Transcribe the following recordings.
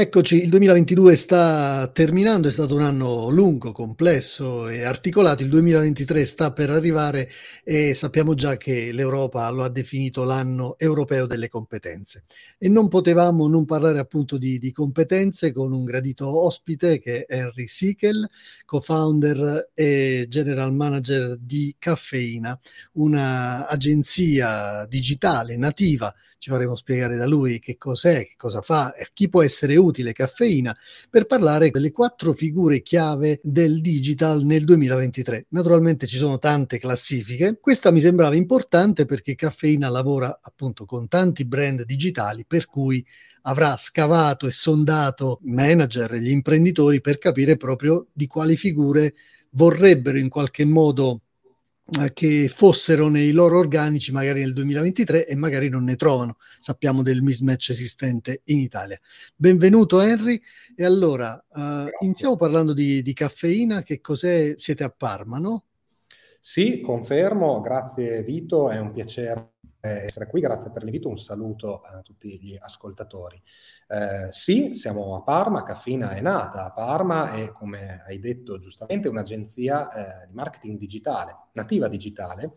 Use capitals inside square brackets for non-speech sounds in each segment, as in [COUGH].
Eccoci, il 2022 sta terminando, è stato un anno lungo, complesso e articolato, il 2023 sta per arrivare e sappiamo già che l'Europa lo ha definito l'anno europeo delle competenze. E non potevamo non parlare appunto di, di competenze con un gradito ospite che è Henry Sickel, co-founder e general manager di Caffeina, un'agenzia digitale nativa, ci faremo spiegare da lui che cos'è, che cosa fa, chi può essere utile utile caffeina per parlare delle quattro figure chiave del digital nel 2023. Naturalmente ci sono tante classifiche, questa mi sembrava importante perché caffeina lavora appunto con tanti brand digitali per cui avrà scavato e sondato i manager e gli imprenditori per capire proprio di quali figure vorrebbero in qualche modo che fossero nei loro organici magari nel 2023 e magari non ne trovano. Sappiamo del mismatch esistente in Italia. Benvenuto Henry. E allora, uh, iniziamo parlando di, di, caffeina. Che cos'è? Siete a Parma, no? Sì, confermo. Grazie Vito, è un piacere essere qui, grazie per l'invito, un saluto a tutti gli ascoltatori. Eh, sì, siamo a Parma, Caffina è nata a Parma e come hai detto giustamente un'agenzia eh, di marketing digitale, nativa digitale,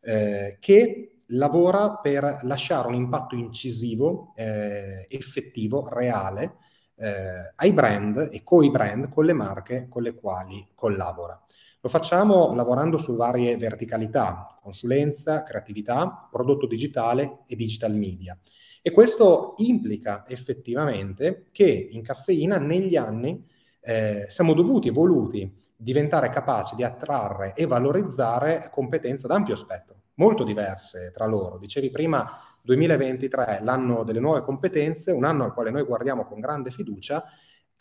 eh, che lavora per lasciare un impatto incisivo, eh, effettivo, reale eh, ai brand e coi brand, con le marche con le quali collabora. Lo facciamo lavorando su varie verticalità, consulenza, creatività, prodotto digitale e digital media. E questo implica effettivamente che in caffeina negli anni eh, siamo dovuti e voluti diventare capaci di attrarre e valorizzare competenze ad ampio spettro, molto diverse tra loro. Dicevi prima 2023, l'anno delle nuove competenze, un anno al quale noi guardiamo con grande fiducia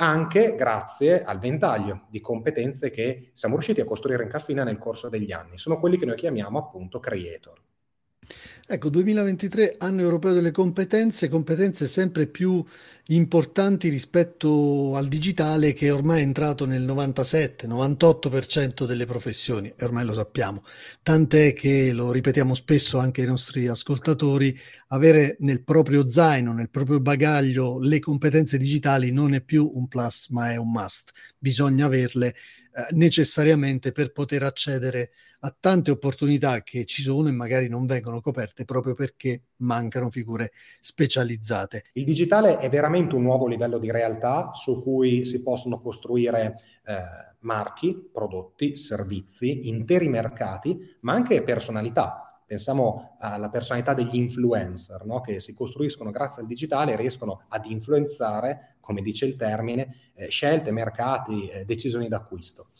anche grazie al ventaglio di competenze che siamo riusciti a costruire in Caffina nel corso degli anni. Sono quelli che noi chiamiamo appunto creator. Ecco, 2023, anno europeo delle competenze, competenze sempre più importanti rispetto al digitale che ormai è entrato nel 97-98% delle professioni, e ormai lo sappiamo. Tant'è che, lo ripetiamo spesso anche ai nostri ascoltatori, avere nel proprio zaino, nel proprio bagaglio le competenze digitali non è più un plus, ma è un must. Bisogna averle eh, necessariamente per poter accedere a tante opportunità che ci sono e magari non vengono coperte proprio perché mancano figure specializzate. Il digitale è veramente un nuovo livello di realtà su cui si possono costruire eh, marchi, prodotti, servizi, interi mercati, ma anche personalità. Pensiamo alla personalità degli influencer, no? che si costruiscono grazie al digitale e riescono ad influenzare, come dice il termine, eh, scelte, mercati, eh, decisioni d'acquisto.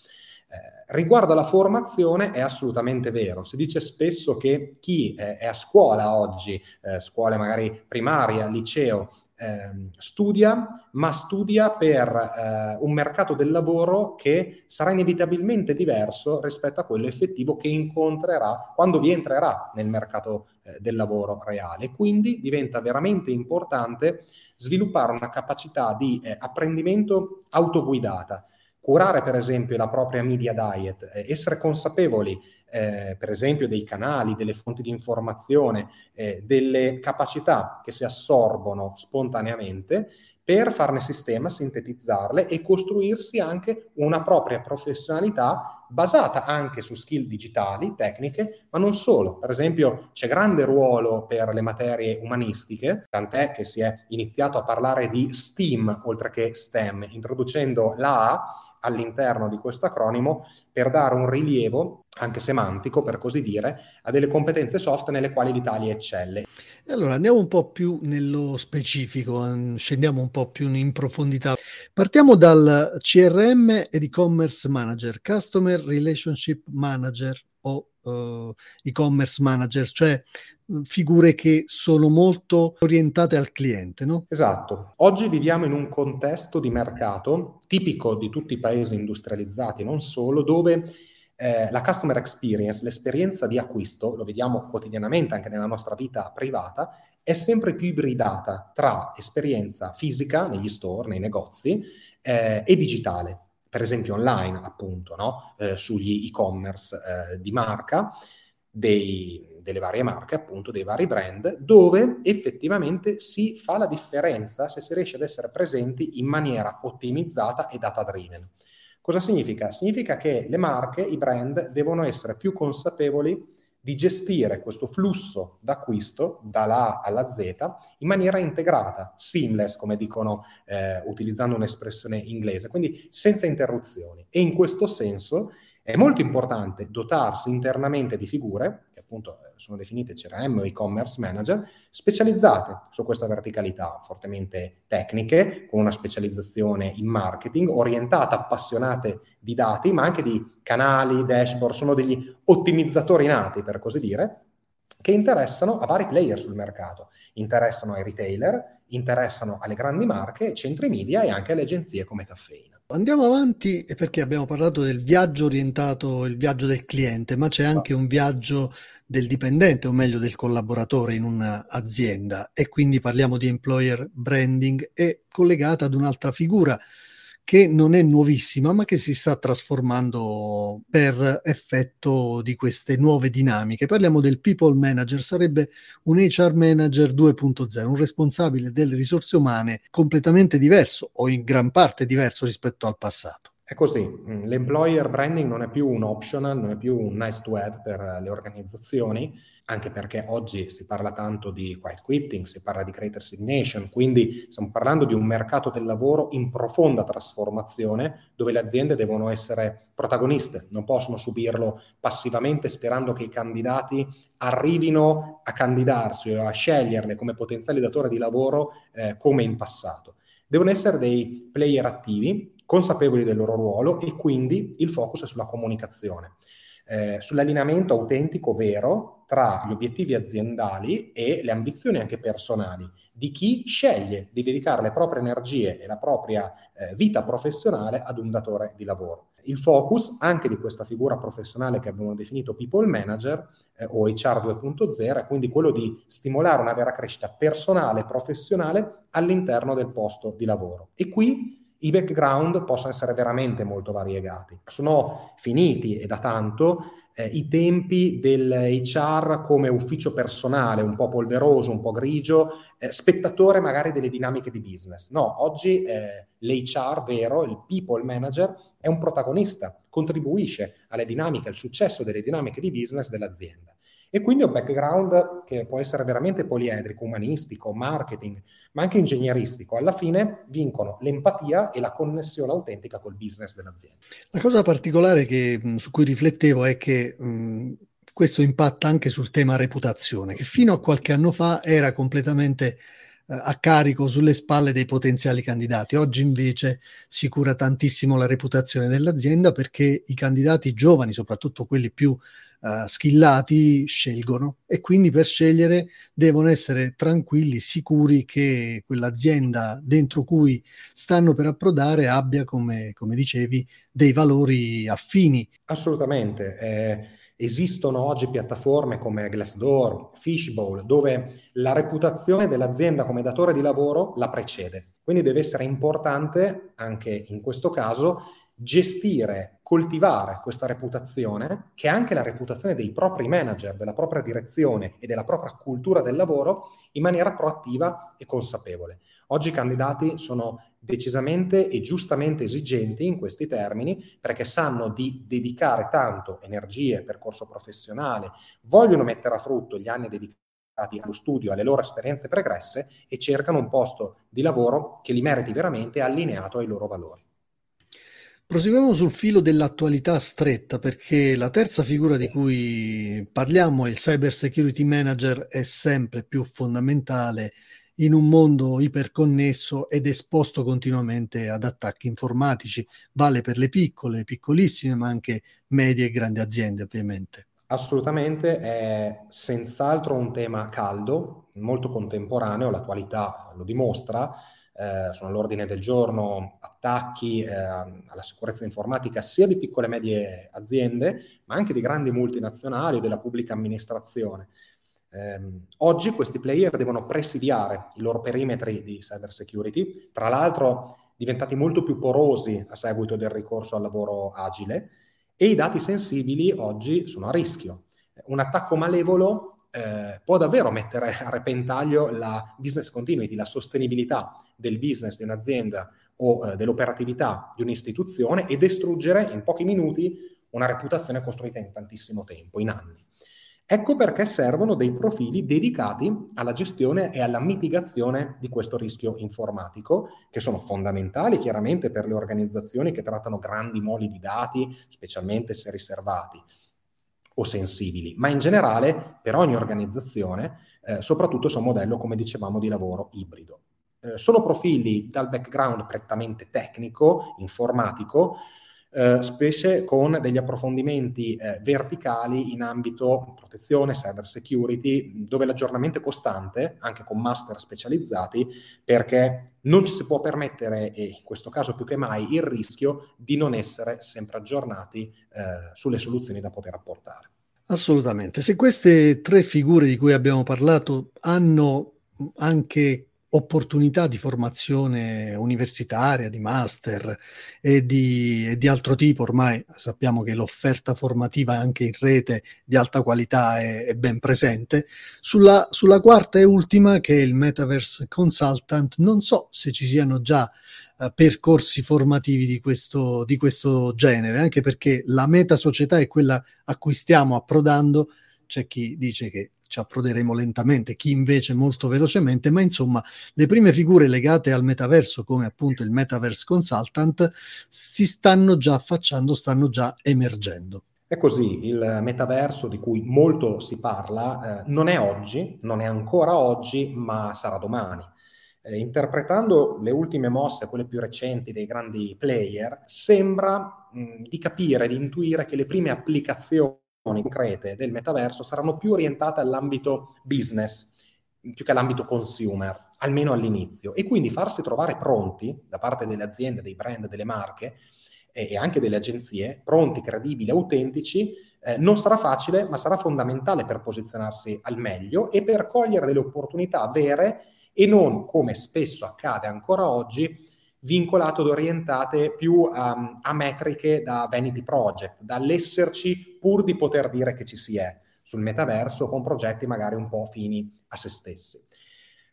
Eh, riguardo alla formazione è assolutamente vero, si dice spesso che chi eh, è a scuola oggi, eh, scuole magari primaria, liceo, eh, studia, ma studia per eh, un mercato del lavoro che sarà inevitabilmente diverso rispetto a quello effettivo che incontrerà quando vi entrerà nel mercato eh, del lavoro reale. Quindi diventa veramente importante sviluppare una capacità di eh, apprendimento autoguidata, curare per esempio la propria media diet, eh, essere consapevoli eh, per esempio dei canali, delle fonti di informazione, eh, delle capacità che si assorbono spontaneamente per farne sistema, sintetizzarle e costruirsi anche una propria professionalità basata anche su skill digitali, tecniche, ma non solo. Per esempio c'è grande ruolo per le materie umanistiche, tant'è che si è iniziato a parlare di STEAM oltre che STEM, introducendo la A all'interno di questo acronimo per dare un rilievo, anche semantico per così dire, a delle competenze soft nelle quali l'Italia eccelle. Allora andiamo un po' più nello specifico, mm, scendiamo un po' più in profondità. Partiamo dal CRM ed e-commerce manager, Customer Relationship Manager o uh, e-commerce manager, cioè mm, figure che sono molto orientate al cliente, no? Esatto. Oggi viviamo in un contesto di mercato tipico di tutti i paesi industrializzati, non solo, dove eh, la customer experience, l'esperienza di acquisto, lo vediamo quotidianamente anche nella nostra vita privata, è sempre più ibridata tra esperienza fisica negli store, nei negozi eh, e digitale, per esempio online appunto, no? eh, sugli e-commerce eh, di marca, dei, delle varie marche, appunto dei vari brand, dove effettivamente si fa la differenza se si riesce ad essere presenti in maniera ottimizzata e data driven. Cosa significa? Significa che le marche, i brand devono essere più consapevoli di gestire questo flusso d'acquisto dalla A alla Z in maniera integrata, seamless, come dicono eh, utilizzando un'espressione inglese, quindi senza interruzioni. E in questo senso è molto importante dotarsi internamente di figure, appunto eh, sono definite CRM o e-commerce manager, specializzate su questa verticalità, fortemente tecniche, con una specializzazione in marketing, orientate, appassionate di dati, ma anche di canali, dashboard, sono degli ottimizzatori nati, per così dire, che interessano a vari player sul mercato, interessano ai retailer, interessano alle grandi marche, centri media e anche alle agenzie come Caffeina. Andiamo avanti perché abbiamo parlato del viaggio orientato, il viaggio del cliente, ma c'è anche un viaggio del dipendente, o meglio del collaboratore in un'azienda. E quindi parliamo di employer branding e collegata ad un'altra figura che non è nuovissima, ma che si sta trasformando per effetto di queste nuove dinamiche. Parliamo del people manager, sarebbe un HR manager 2.0, un responsabile delle risorse umane completamente diverso o in gran parte diverso rispetto al passato. È così, mm, l'employer branding non è più un optional, non è più un nice to have per le organizzazioni, anche perché oggi si parla tanto di quiet quitting, si parla di great resignation, quindi stiamo parlando di un mercato del lavoro in profonda trasformazione dove le aziende devono essere protagoniste, non possono subirlo passivamente sperando che i candidati arrivino a candidarsi o a sceglierle come potenziali datori di lavoro eh, come in passato. Devono essere dei player attivi consapevoli del loro ruolo e quindi il focus è sulla comunicazione, eh, sull'allineamento autentico vero tra gli obiettivi aziendali e le ambizioni anche personali di chi sceglie di dedicare le proprie energie e la propria eh, vita professionale ad un datore di lavoro. Il focus anche di questa figura professionale che abbiamo definito people manager eh, o HR 2.0 è quindi quello di stimolare una vera crescita personale e professionale all'interno del posto di lavoro. E qui i background possono essere veramente molto variegati. Sono finiti e da tanto eh, i tempi del HR come ufficio personale, un po' polveroso, un po' grigio, eh, spettatore magari delle dinamiche di business. No, oggi eh, l'HR vero, il people manager, è un protagonista, contribuisce alle dinamiche, al successo delle dinamiche di business dell'azienda. E quindi un background che può essere veramente poliedrico, umanistico, marketing, ma anche ingegneristico. Alla fine vincono l'empatia e la connessione autentica col business dell'azienda. La cosa particolare che, su cui riflettevo è che mh, questo impatta anche sul tema reputazione, che fino a qualche anno fa era completamente a carico sulle spalle dei potenziali candidati. Oggi invece si cura tantissimo la reputazione dell'azienda perché i candidati giovani, soprattutto quelli più uh, skillati, scelgono e quindi per scegliere devono essere tranquilli, sicuri che quell'azienda dentro cui stanno per approdare abbia, come, come dicevi, dei valori affini. Assolutamente. Eh Esistono oggi piattaforme come Glassdoor, Fishbowl, dove la reputazione dell'azienda come datore di lavoro la precede. Quindi deve essere importante, anche in questo caso, gestire, coltivare questa reputazione, che è anche la reputazione dei propri manager, della propria direzione e della propria cultura del lavoro, in maniera proattiva e consapevole. Oggi i candidati sono decisamente e giustamente esigenti in questi termini perché sanno di dedicare tanto energie, percorso professionale, vogliono mettere a frutto gli anni dedicati allo studio, alle loro esperienze pregresse e cercano un posto di lavoro che li meriti veramente allineato ai loro valori. Proseguiamo sul filo dell'attualità stretta perché la terza figura di cui parliamo, il Cyber Security Manager, è sempre più fondamentale in un mondo iperconnesso ed esposto continuamente ad attacchi informatici. Vale per le piccole, piccolissime, ma anche medie e grandi aziende, ovviamente. Assolutamente, è senz'altro un tema caldo, molto contemporaneo, l'attualità lo dimostra. Eh, sono all'ordine del giorno attacchi eh, alla sicurezza informatica sia di piccole e medie aziende, ma anche di grandi multinazionali o della pubblica amministrazione. Eh, oggi questi player devono presidiare i loro perimetri di cyber security, tra l'altro diventati molto più porosi a seguito del ricorso al lavoro agile e i dati sensibili oggi sono a rischio. Un attacco malevolo eh, può davvero mettere a repentaglio la business continuity, la sostenibilità del business di un'azienda o eh, dell'operatività di un'istituzione e distruggere in pochi minuti una reputazione costruita in tantissimo tempo, in anni. Ecco perché servono dei profili dedicati alla gestione e alla mitigazione di questo rischio informatico, che sono fondamentali chiaramente per le organizzazioni che trattano grandi moli di dati, specialmente se riservati o sensibili, ma in generale per ogni organizzazione, eh, soprattutto è un modello, come dicevamo, di lavoro ibrido. Eh, sono profili dal background prettamente tecnico, informatico, eh, specie con degli approfondimenti eh, verticali in ambito protezione, cyber security, dove l'aggiornamento è costante, anche con master specializzati, perché non ci si può permettere, e in questo caso più che mai, il rischio di non essere sempre aggiornati eh, sulle soluzioni da poter apportare. Assolutamente. Se queste tre figure di cui abbiamo parlato hanno anche opportunità di formazione universitaria, di master e di, e di, altro tipo. Ormai sappiamo che l'offerta formativa anche in rete di alta qualità è, è ben presente. Sulla, sulla, quarta e ultima, che è il Metaverse Consultant, non so se ci siano già uh, percorsi formativi di questo, di questo genere, anche perché la meta società è quella a cui stiamo approdando. C'è chi dice che ci approderemo lentamente, chi invece molto velocemente, ma insomma le prime figure legate al metaverso, come appunto il Metaverse Consultant, si stanno già affacciando, stanno già emergendo. È così, il metaverso di cui molto si parla eh, non è oggi, non è ancora oggi, ma sarà domani. Eh, interpretando le ultime mosse, quelle più recenti dei grandi player, sembra mh, di capire, di intuire che le prime applicazioni concrete del metaverso saranno più orientate all'ambito business più che all'ambito consumer, almeno all'inizio, e quindi farsi trovare pronti da parte delle aziende, dei brand, delle marche e, e anche delle agenzie, pronti, credibili, autentici, eh, non sarà facile, ma sarà fondamentale per posizionarsi al meglio e per cogliere delle opportunità vere e non, come spesso accade ancora oggi, vincolate ed orientate più um, a metriche da vanity project, dall'esserci pur di poter dire che ci si è sul metaverso con progetti magari un po' fini a se stessi.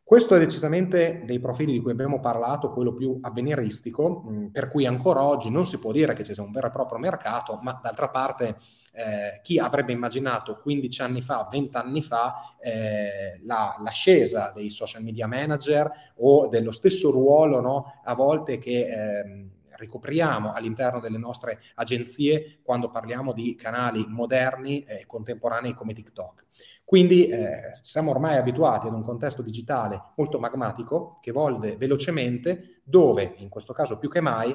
Questo è decisamente dei profili di cui abbiamo parlato, quello più avveniristico, mh, per cui ancora oggi non si può dire che ci sia un vero e proprio mercato, ma d'altra parte eh, chi avrebbe immaginato 15 anni fa, 20 anni fa, eh, la, l'ascesa dei social media manager o dello stesso ruolo no, a volte che... Eh, ricopriamo all'interno delle nostre agenzie quando parliamo di canali moderni e contemporanei come TikTok. Quindi eh, siamo ormai abituati ad un contesto digitale molto magmatico che evolve velocemente, dove in questo caso più che mai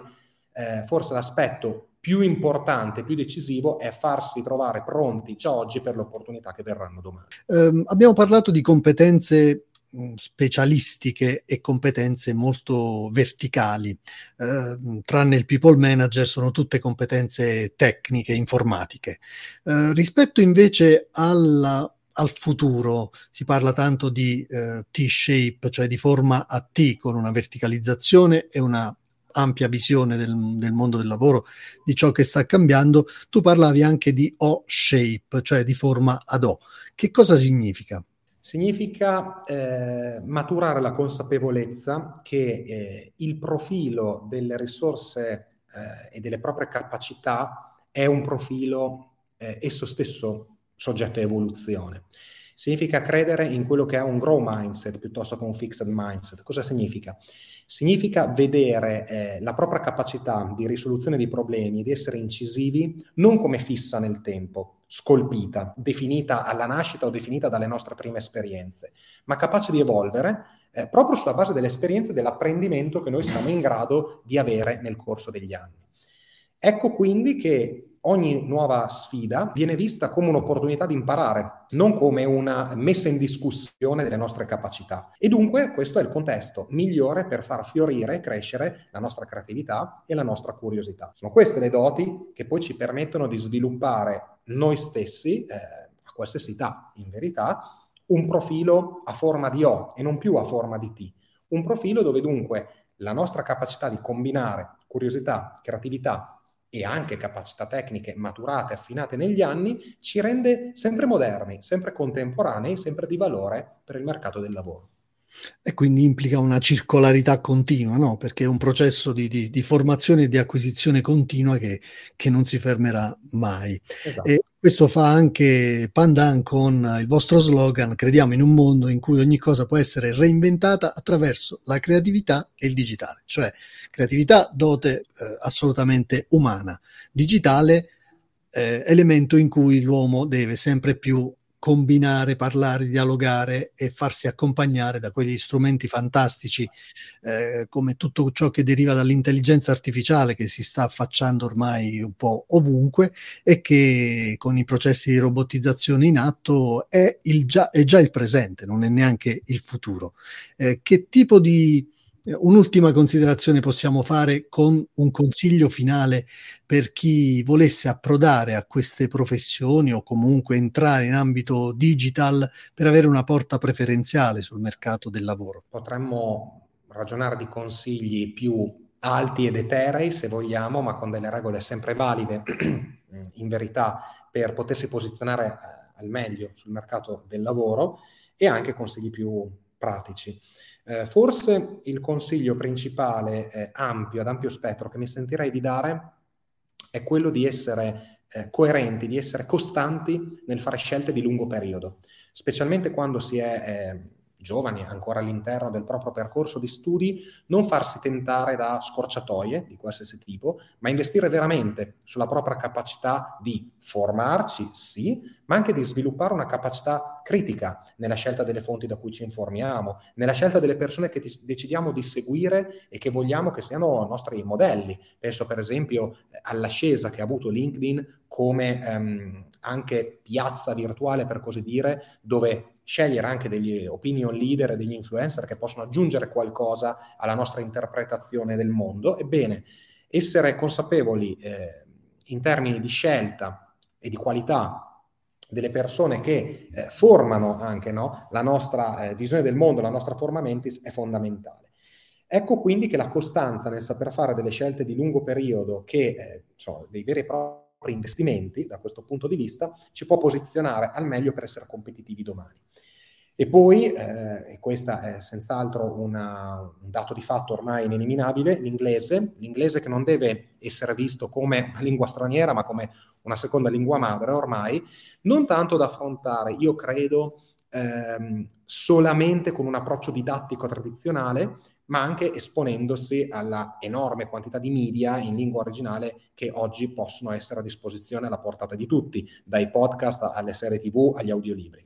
eh, forse l'aspetto più importante, più decisivo è farsi trovare pronti già oggi per le opportunità che verranno domani. Um, abbiamo parlato di competenze specialistiche e competenze molto verticali. Eh, tranne il people manager sono tutte competenze tecniche, informatiche. Eh, rispetto invece alla, al futuro si parla tanto di eh, T-shape, cioè di forma a T con una verticalizzazione e una ampia visione del, del, mondo del lavoro, di ciò che sta cambiando, tu parlavi anche di O-shape, cioè di forma ad O. Che cosa significa? Significa eh, maturare la consapevolezza che eh, il profilo delle risorse eh, e delle proprie capacità è un profilo eh, esso stesso soggetto a evoluzione. Significa credere in quello che è un grow mindset piuttosto che un fixed mindset. Cosa significa? Significa vedere eh, la propria capacità di risoluzione di problemi e di essere incisivi non come fissa nel tempo, scolpita, definita alla nascita o definita dalle nostre prime esperienze, ma capace di evolvere eh, proprio sulla base delle esperienze e dell'apprendimento che noi siamo in grado di avere nel corso degli anni. Ecco quindi che ogni nuova sfida viene vista come un'opportunità di imparare, non come una messa in discussione delle nostre capacità. E dunque questo è il contesto migliore per far fiorire e crescere la nostra creatività e la nostra curiosità. Sono queste le doti che poi ci permettono di sviluppare noi stessi, eh, a qualsiasi età in verità, un profilo a forma di O e non più a forma di T. Un profilo dove dunque la nostra capacità di combinare curiosità, creatività e anche capacità tecniche maturate, affinate negli anni, ci rende sempre moderni, sempre contemporanei, sempre di valore per il mercato del lavoro. E quindi implica una circolarità continua, no? Perché è un processo di, di, di formazione e di acquisizione continua che, che non si fermerà mai. Esatto. E questo fa anche pandan con il vostro slogan, crediamo in un mondo in cui ogni cosa può essere reinventata attraverso la creatività e il digitale, cioè creatività dote eh, assolutamente umana, digitale eh, elemento in cui l'uomo deve sempre più combinare, parlare, dialogare e farsi accompagnare da quegli strumenti fantastici eh, come tutto ciò che deriva dall'intelligenza artificiale che si sta affacciando ormai un po' ovunque e che con i processi di robotizzazione in atto è, già, è già, il presente, non è neanche il futuro. Eh, che tipo di Un'ultima considerazione possiamo fare con un consiglio finale per chi volesse approdare a queste professioni o comunque entrare in ambito digital per avere una porta preferenziale sul mercato del lavoro. Potremmo ragionare di consigli più alti ed eterei, se vogliamo, ma con delle regole sempre valide, [CLEARS THROAT] in verità, per potersi posizionare eh, al meglio sul mercato del lavoro e anche consigli più pratici. Eh, forse il consiglio principale eh, ampio, ad ampio spettro, che mi sentirei di dare è quello di essere eh, coerenti, di essere costanti nel fare scelte di lungo periodo, specialmente quando si è eh, giovani ancora all'interno del proprio percorso di studi, non farsi tentare da scorciatoie di qualsiasi tipo, ma investire veramente sulla propria capacità di formarci, sì, ma anche di sviluppare una capacità critica nella scelta delle fonti da cui ci informiamo, nella scelta delle persone che decidiamo di seguire e che vogliamo che siano nostri modelli. Penso per esempio all'ascesa che ha avuto LinkedIn come ehm, anche piazza virtuale, per così dire, dove scegliere anche degli opinion leader e degli influencer che possono aggiungere qualcosa alla nostra interpretazione del mondo. Ebbene, essere consapevoli eh, in termini di scelta e di qualità delle persone che eh, formano anche no, la nostra eh, visione del mondo, la nostra forma mentis è fondamentale. Ecco quindi che la costanza nel saper fare delle scelte di lungo periodo, che eh, sono dei veri e propri investimenti da questo punto di vista, ci può posizionare al meglio per essere competitivi domani. E poi, eh, e questo è senz'altro una, un dato di fatto ormai ineliminabile, l'inglese, l'inglese che non deve essere visto come una lingua straniera, ma come una seconda lingua madre ormai, non tanto da affrontare, io credo, ehm, solamente con un approccio didattico tradizionale, ma anche esponendosi alla enorme quantità di media in lingua originale che oggi possono essere a disposizione alla portata di tutti, dai podcast alle serie tv agli audiolibri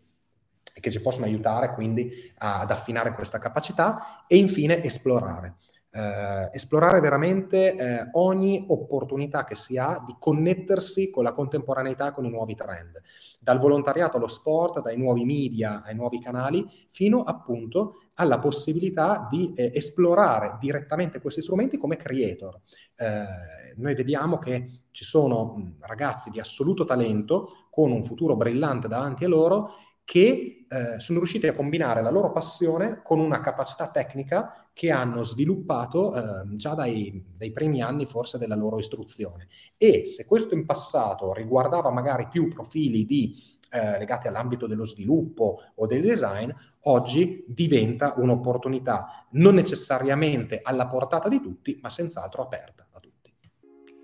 e che ci possono aiutare quindi ad affinare questa capacità e infine esplorare. Eh, esplorare veramente eh, ogni opportunità che si ha di connettersi con la contemporaneità, con i nuovi trend, dal volontariato allo sport, dai nuovi media ai nuovi canali, fino appunto alla possibilità di eh, esplorare direttamente questi strumenti come creator. Eh, noi vediamo che ci sono ragazzi di assoluto talento con un futuro brillante davanti a loro che eh, sono riusciti a combinare la loro passione con una capacità tecnica che hanno sviluppato eh, già dai, dai, primi anni forse della loro istruzione. E se questo in passato riguardava magari più profili di, eh, legati all'ambito dello sviluppo o del design, oggi diventa un'opportunità non necessariamente alla portata di tutti, ma senz'altro aperta.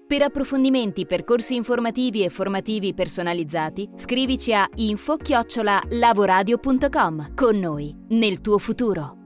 Per approfondimenti, percorsi informativi e formativi personalizzati, scrivici a info-lavoradio.com. Con noi, nel tuo futuro.